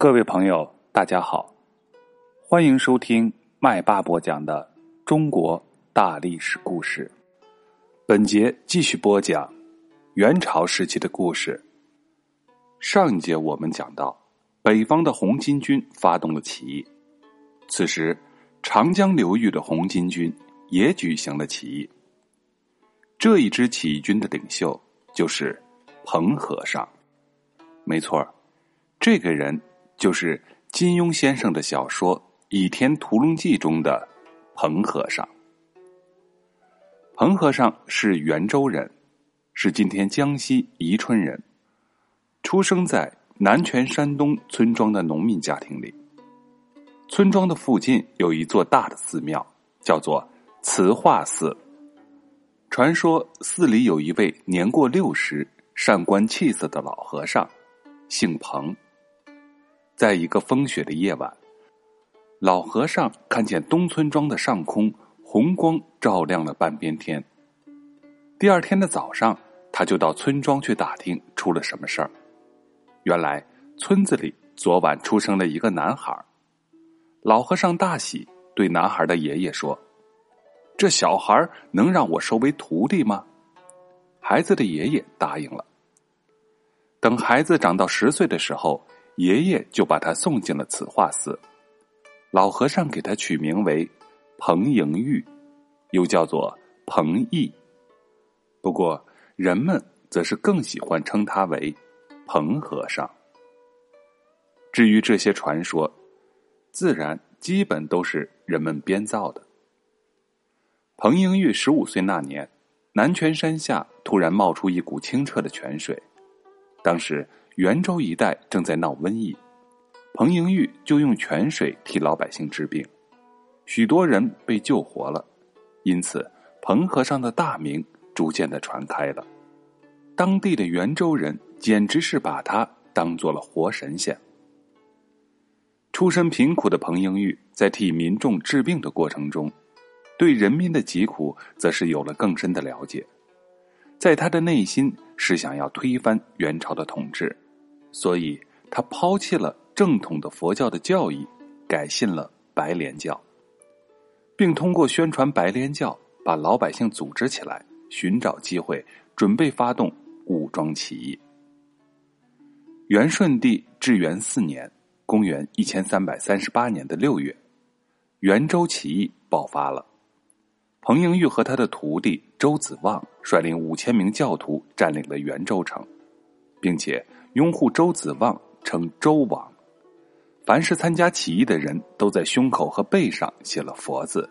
各位朋友，大家好，欢迎收听麦霸播讲的中国大历史故事。本节继续播讲元朝时期的故事。上一节我们讲到，北方的红巾军发动了起义，此时长江流域的红巾军也举行了起义。这一支起义军的领袖就是彭和尚。没错这个人。就是金庸先生的小说《倚天屠龙记》中的彭和尚。彭和尚是袁州人，是今天江西宜春人，出生在南泉山东村庄的农民家庭里。村庄的附近有一座大的寺庙，叫做慈化寺。传说寺里有一位年过六十、善观气色的老和尚，姓彭。在一个风雪的夜晚，老和尚看见东村庄的上空红光照亮了半边天。第二天的早上，他就到村庄去打听出了什么事儿。原来村子里昨晚出生了一个男孩。老和尚大喜，对男孩的爷爷说：“这小孩能让我收为徒弟吗？”孩子的爷爷答应了。等孩子长到十岁的时候。爷爷就把他送进了慈化寺，老和尚给他取名为彭莹玉，又叫做彭毅。不过人们则是更喜欢称他为彭和尚。至于这些传说，自然基本都是人们编造的。彭莹玉十五岁那年，南泉山下突然冒出一股清澈的泉水，当时。袁州一带正在闹瘟疫，彭莹玉就用泉水替老百姓治病，许多人被救活了，因此彭和尚的大名逐渐的传开了。当地的袁州人简直是把他当做了活神仙。出身贫苦的彭莹玉在替民众治病的过程中，对人民的疾苦则是有了更深的了解，在他的内心是想要推翻元朝的统治。所以，他抛弃了正统的佛教的教义，改信了白莲教，并通过宣传白莲教，把老百姓组织起来，寻找机会，准备发动武装起义。元顺帝至元四年（公元一千三百三十八年的六月），元州起义爆发了。彭莹玉和他的徒弟周子旺率领五千名教徒占领了元州城，并且。拥护周子旺称周王，凡是参加起义的人都在胸口和背上写了佛字，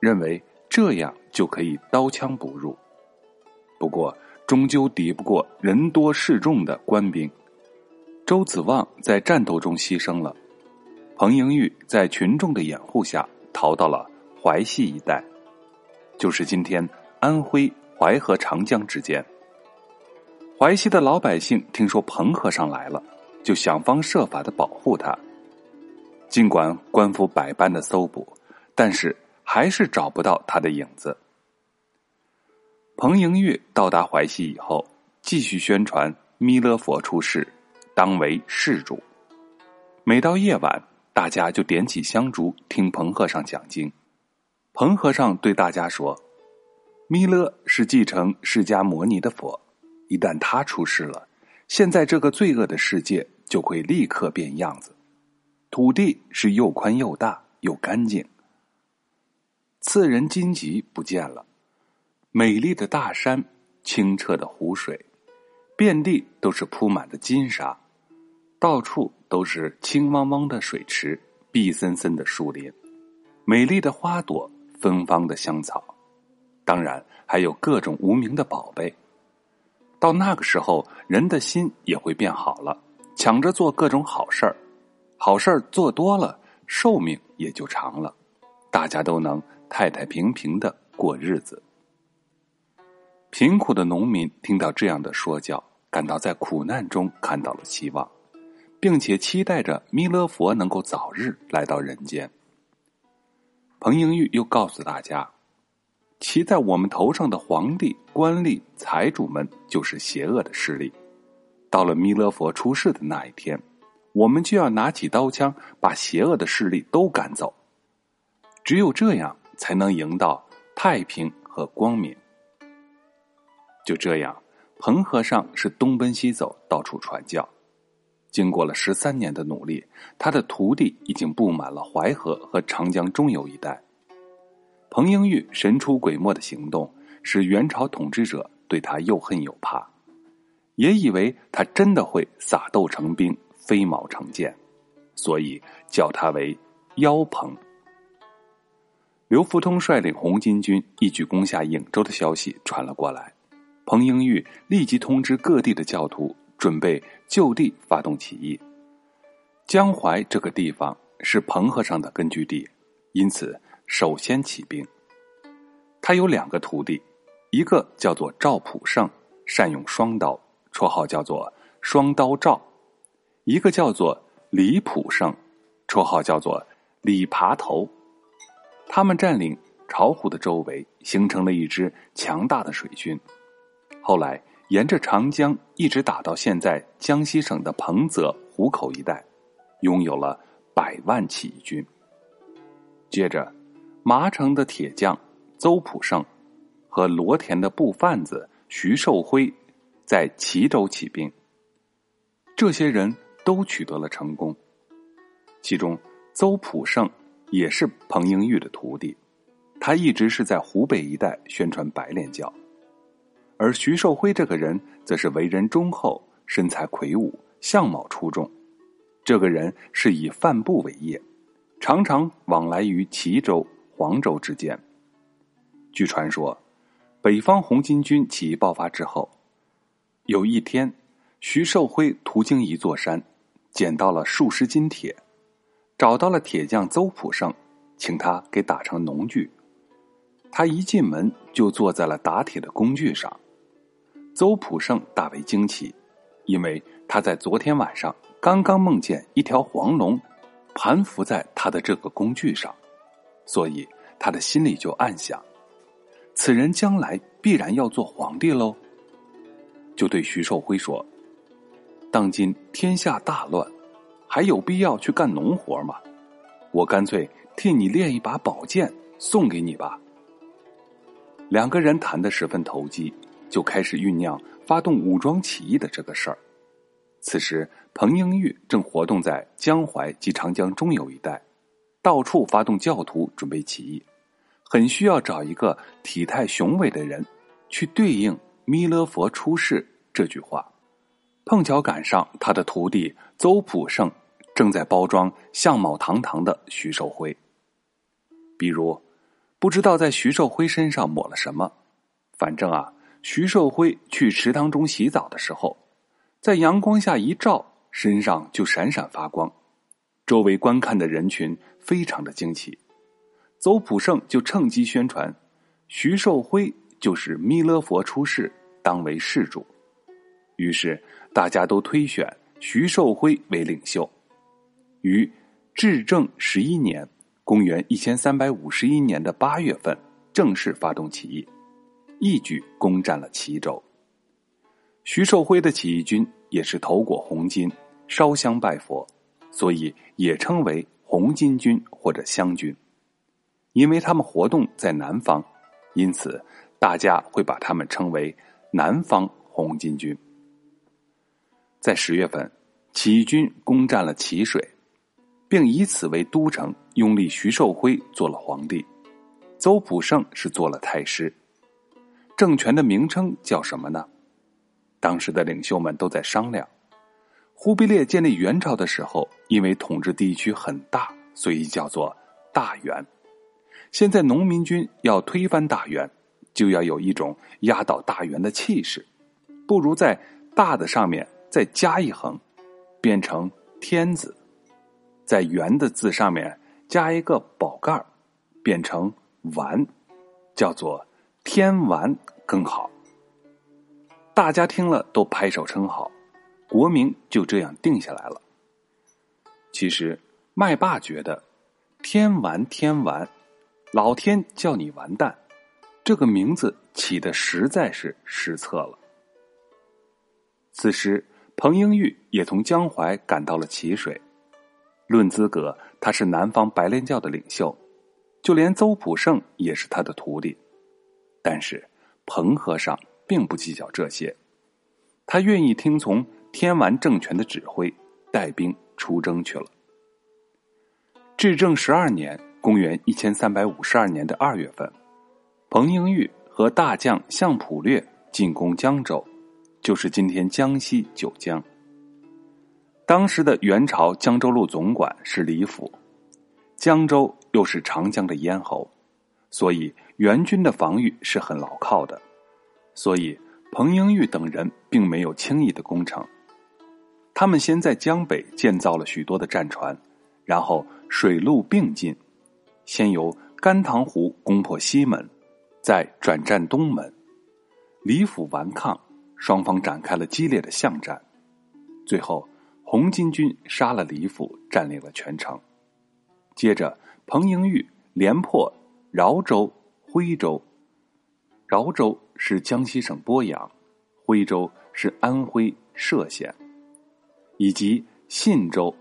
认为这样就可以刀枪不入。不过，终究抵不过人多势众的官兵。周子旺在战斗中牺牲了，彭莹玉在群众的掩护下逃到了淮西一带，就是今天安徽淮河长江之间。淮西的老百姓听说彭和尚来了，就想方设法的保护他。尽管官府百般的搜捕，但是还是找不到他的影子。彭莹玉到达淮西以后，继续宣传弥勒佛出世，当为世主。每到夜晚，大家就点起香烛听彭和尚讲经。彭和尚对大家说：“弥勒是继承释迦摩尼的佛。”一旦他出事了，现在这个罪恶的世界就会立刻变样子。土地是又宽又大又干净，刺人荆棘不见了，美丽的大山，清澈的湖水，遍地都是铺满的金沙，到处都是青汪汪的水池，碧森森的树林，美丽的花朵，芬芳的香草，当然还有各种无名的宝贝。到那个时候，人的心也会变好了，抢着做各种好事儿，好事儿做多了，寿命也就长了，大家都能太太平平的过日子。贫苦的农民听到这样的说教，感到在苦难中看到了希望，并且期待着弥勒佛能够早日来到人间。彭英玉又告诉大家。骑在我们头上的皇帝、官吏、财主们，就是邪恶的势力。到了弥勒佛出世的那一天，我们就要拿起刀枪，把邪恶的势力都赶走。只有这样，才能赢到太平和光明。就这样，彭和尚是东奔西走，到处传教。经过了十三年的努力，他的徒弟已经布满了淮河和长江中游一带。彭英玉神出鬼没的行动，使元朝统治者对他又恨又怕，也以为他真的会撒豆成兵、飞毛成剑，所以叫他为妖彭。刘福通率领红巾军一举攻下颍州的消息传了过来，彭英玉立即通知各地的教徒，准备就地发动起义。江淮这个地方是彭和尚的根据地，因此。首先起兵。他有两个徒弟，一个叫做赵普胜，善用双刀，绰号叫做“双刀赵”；一个叫做李普胜，绰号叫做“李爬头”。他们占领巢湖的周围，形成了一支强大的水军。后来沿着长江一直打到现在江西省的彭泽、湖口一带，拥有了百万起义军。接着。麻城的铁匠邹普胜和罗田的布贩子徐寿辉在齐州起兵，这些人都取得了成功。其中，邹普胜也是彭英玉的徒弟，他一直是在湖北一带宣传白莲教，而徐寿辉这个人则是为人忠厚、身材魁梧、相貌出众。这个人是以贩布为业，常常往来于齐州。黄州之间。据传说，北方红巾军起义爆发之后，有一天，徐寿辉途经一座山，捡到了数十斤铁，找到了铁匠邹普胜，请他给打成农具。他一进门就坐在了打铁的工具上。邹普胜大为惊奇，因为他在昨天晚上刚刚梦见一条黄龙盘伏在他的这个工具上。所以他的心里就暗想：此人将来必然要做皇帝喽。就对徐寿辉说：“当今天下大乱，还有必要去干农活吗？我干脆替你练一把宝剑送给你吧。”两个人谈得十分投机，就开始酝酿发动武装起义的这个事儿。此时，彭英玉正活动在江淮及长江中游一带。到处发动教徒准备起义，很需要找一个体态雄伟的人去对应“弥勒佛出世”这句话。碰巧赶上他的徒弟邹普胜正在包装相貌堂堂的徐寿辉。比如，不知道在徐寿辉身上抹了什么，反正啊，徐寿辉去池塘中洗澡的时候，在阳光下一照，身上就闪闪发光。周围观看的人群非常的惊奇，邹普胜就趁机宣传，徐寿辉就是弥勒佛出世，当为世主。于是大家都推选徐寿辉为领袖，于至正十一年（公元一千三百五十一年的八月份）正式发动起义，一举攻占了齐州。徐寿辉的起义军也是头裹红巾，烧香拜佛。所以也称为红巾军或者湘军，因为他们活动在南方，因此大家会把他们称为南方红巾军。在十月份，起义军攻占了齐水，并以此为都城，拥立徐寿辉做了皇帝，邹普胜是做了太师。政权的名称叫什么呢？当时的领袖们都在商量。忽必烈建立元朝的时候，因为统治地区很大，所以叫做大元。现在农民军要推翻大元，就要有一种压倒大元的气势，不如在大的上面再加一横，变成天子；在元的字上面加一个宝盖变成丸，叫做天丸更好。大家听了都拍手称好。国名就这样定下来了。其实麦霸觉得“天完天完”，老天叫你完蛋，这个名字起的实在是失策了。此时彭英玉也从江淮赶到了淇水。论资格，他是南方白莲教的领袖，就连邹普胜也是他的徒弟。但是彭和尚并不计较这些，他愿意听从天完政权的指挥，带兵出征去了。至正十二年（公元一千三百五十二年的二月份），彭英玉和大将项普略进攻江州，就是今天江西九江。当时的元朝江州路总管是李府，江州又是长江的咽喉，所以元军的防御是很牢靠的。所以彭英玉等人并没有轻易的攻城，他们先在江北建造了许多的战船，然后水陆并进，先由甘棠湖攻破西门，再转战东门。李府顽抗，双方展开了激烈的巷战，最后。红巾军杀了李府，占领了全城。接着，彭莹玉连破饶州、徽州。饶州是江西省鄱阳，徽州是安徽歙县，以及信州，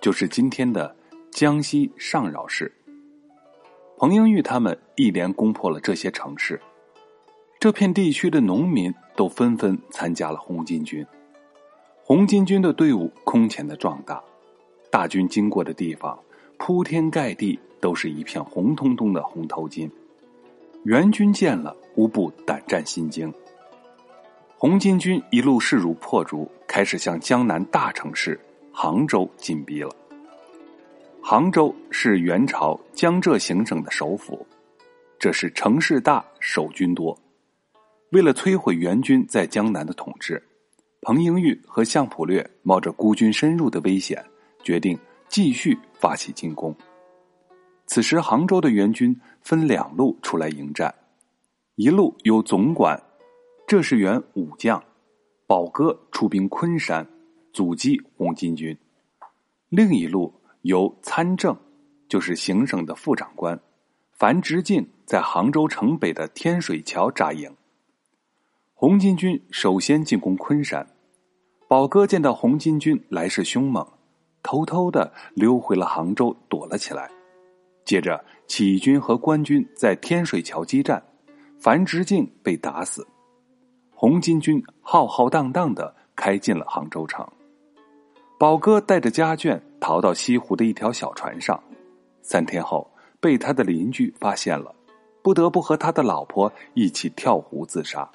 就是今天的江西上饶市。彭英玉他们一连攻破了这些城市，这片地区的农民都纷纷参加了红巾军。红巾军的队伍空前的壮大，大军经过的地方，铺天盖地都是一片红彤彤的红头巾。援军见了，无不胆战心惊。红巾军一路势如破竹，开始向江南大城市杭州进逼了。杭州是元朝江浙行省的首府，这是城市大、守军多。为了摧毁元军在江南的统治。彭英玉和项普略冒着孤军深入的危险，决定继续发起进攻。此时，杭州的援军分两路出来迎战，一路由总管这是员武将宝哥出兵昆山阻击红巾军；另一路由参政，就是行省的副长官樊直敬在杭州城北的天水桥扎营。红巾军首先进攻昆山，宝哥见到红巾军来势凶猛，偷偷的溜回了杭州躲了起来。接着起义军和官军在天水桥激战，樊直敬被打死，红巾军浩浩荡荡的开进了杭州城。宝哥带着家眷逃到西湖的一条小船上，三天后被他的邻居发现了，不得不和他的老婆一起跳湖自杀。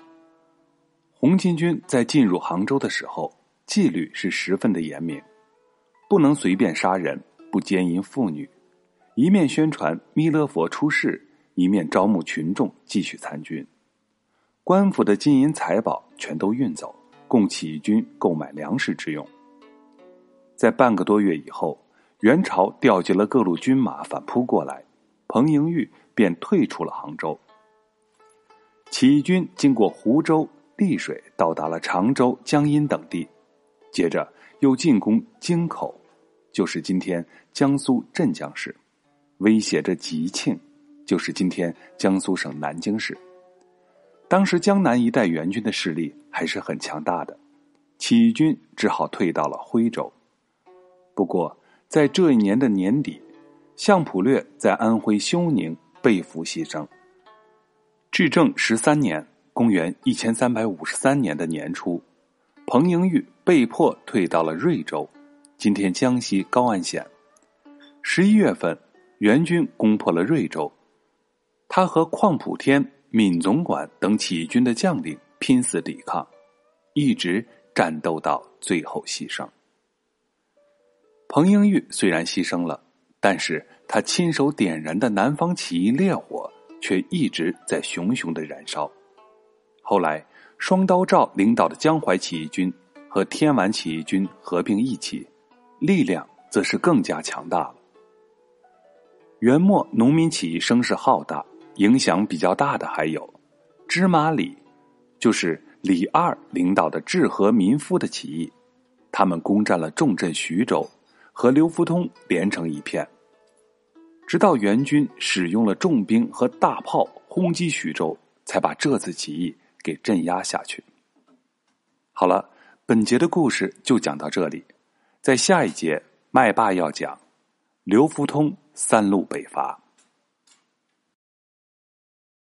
红巾军在进入杭州的时候，纪律是十分的严明，不能随便杀人，不奸淫妇女，一面宣传弥勒佛出世，一面招募群众继续参军。官府的金银财宝全都运走，供起义军购买粮食之用。在半个多月以后，元朝调集了各路军马反扑过来，彭莹玉便退出了杭州。起义军经过湖州。丽水到达了常州、江阴等地，接着又进攻京口，就是今天江苏镇江市，威胁着吉庆，就是今天江苏省南京市。当时江南一带援军的势力还是很强大的，起义军只好退到了徽州。不过在这一年的年底，项普略在安徽休宁被俘牺牲。至正十三年。公元一千三百五十三年的年初，彭莹玉被迫退到了瑞州，今天江西高安县。十一月份，元军攻破了瑞州，他和邝普天、闵总管等起义军的将领拼死抵抗，一直战斗到最后牺牲。彭英玉虽然牺牲了，但是他亲手点燃的南方起义烈火却一直在熊熊的燃烧。后来，双刀赵领导的江淮起义军和天完起义军合并一起，力量则是更加强大了。元末农民起义声势浩大，影响比较大的还有芝麻李，就是李二领导的治河民夫的起义，他们攻占了重镇徐州，和刘福通连成一片，直到元军使用了重兵和大炮轰击徐州，才把这次起义。给镇压下去。好了，本节的故事就讲到这里，在下一节麦霸要讲刘福通三路北伐。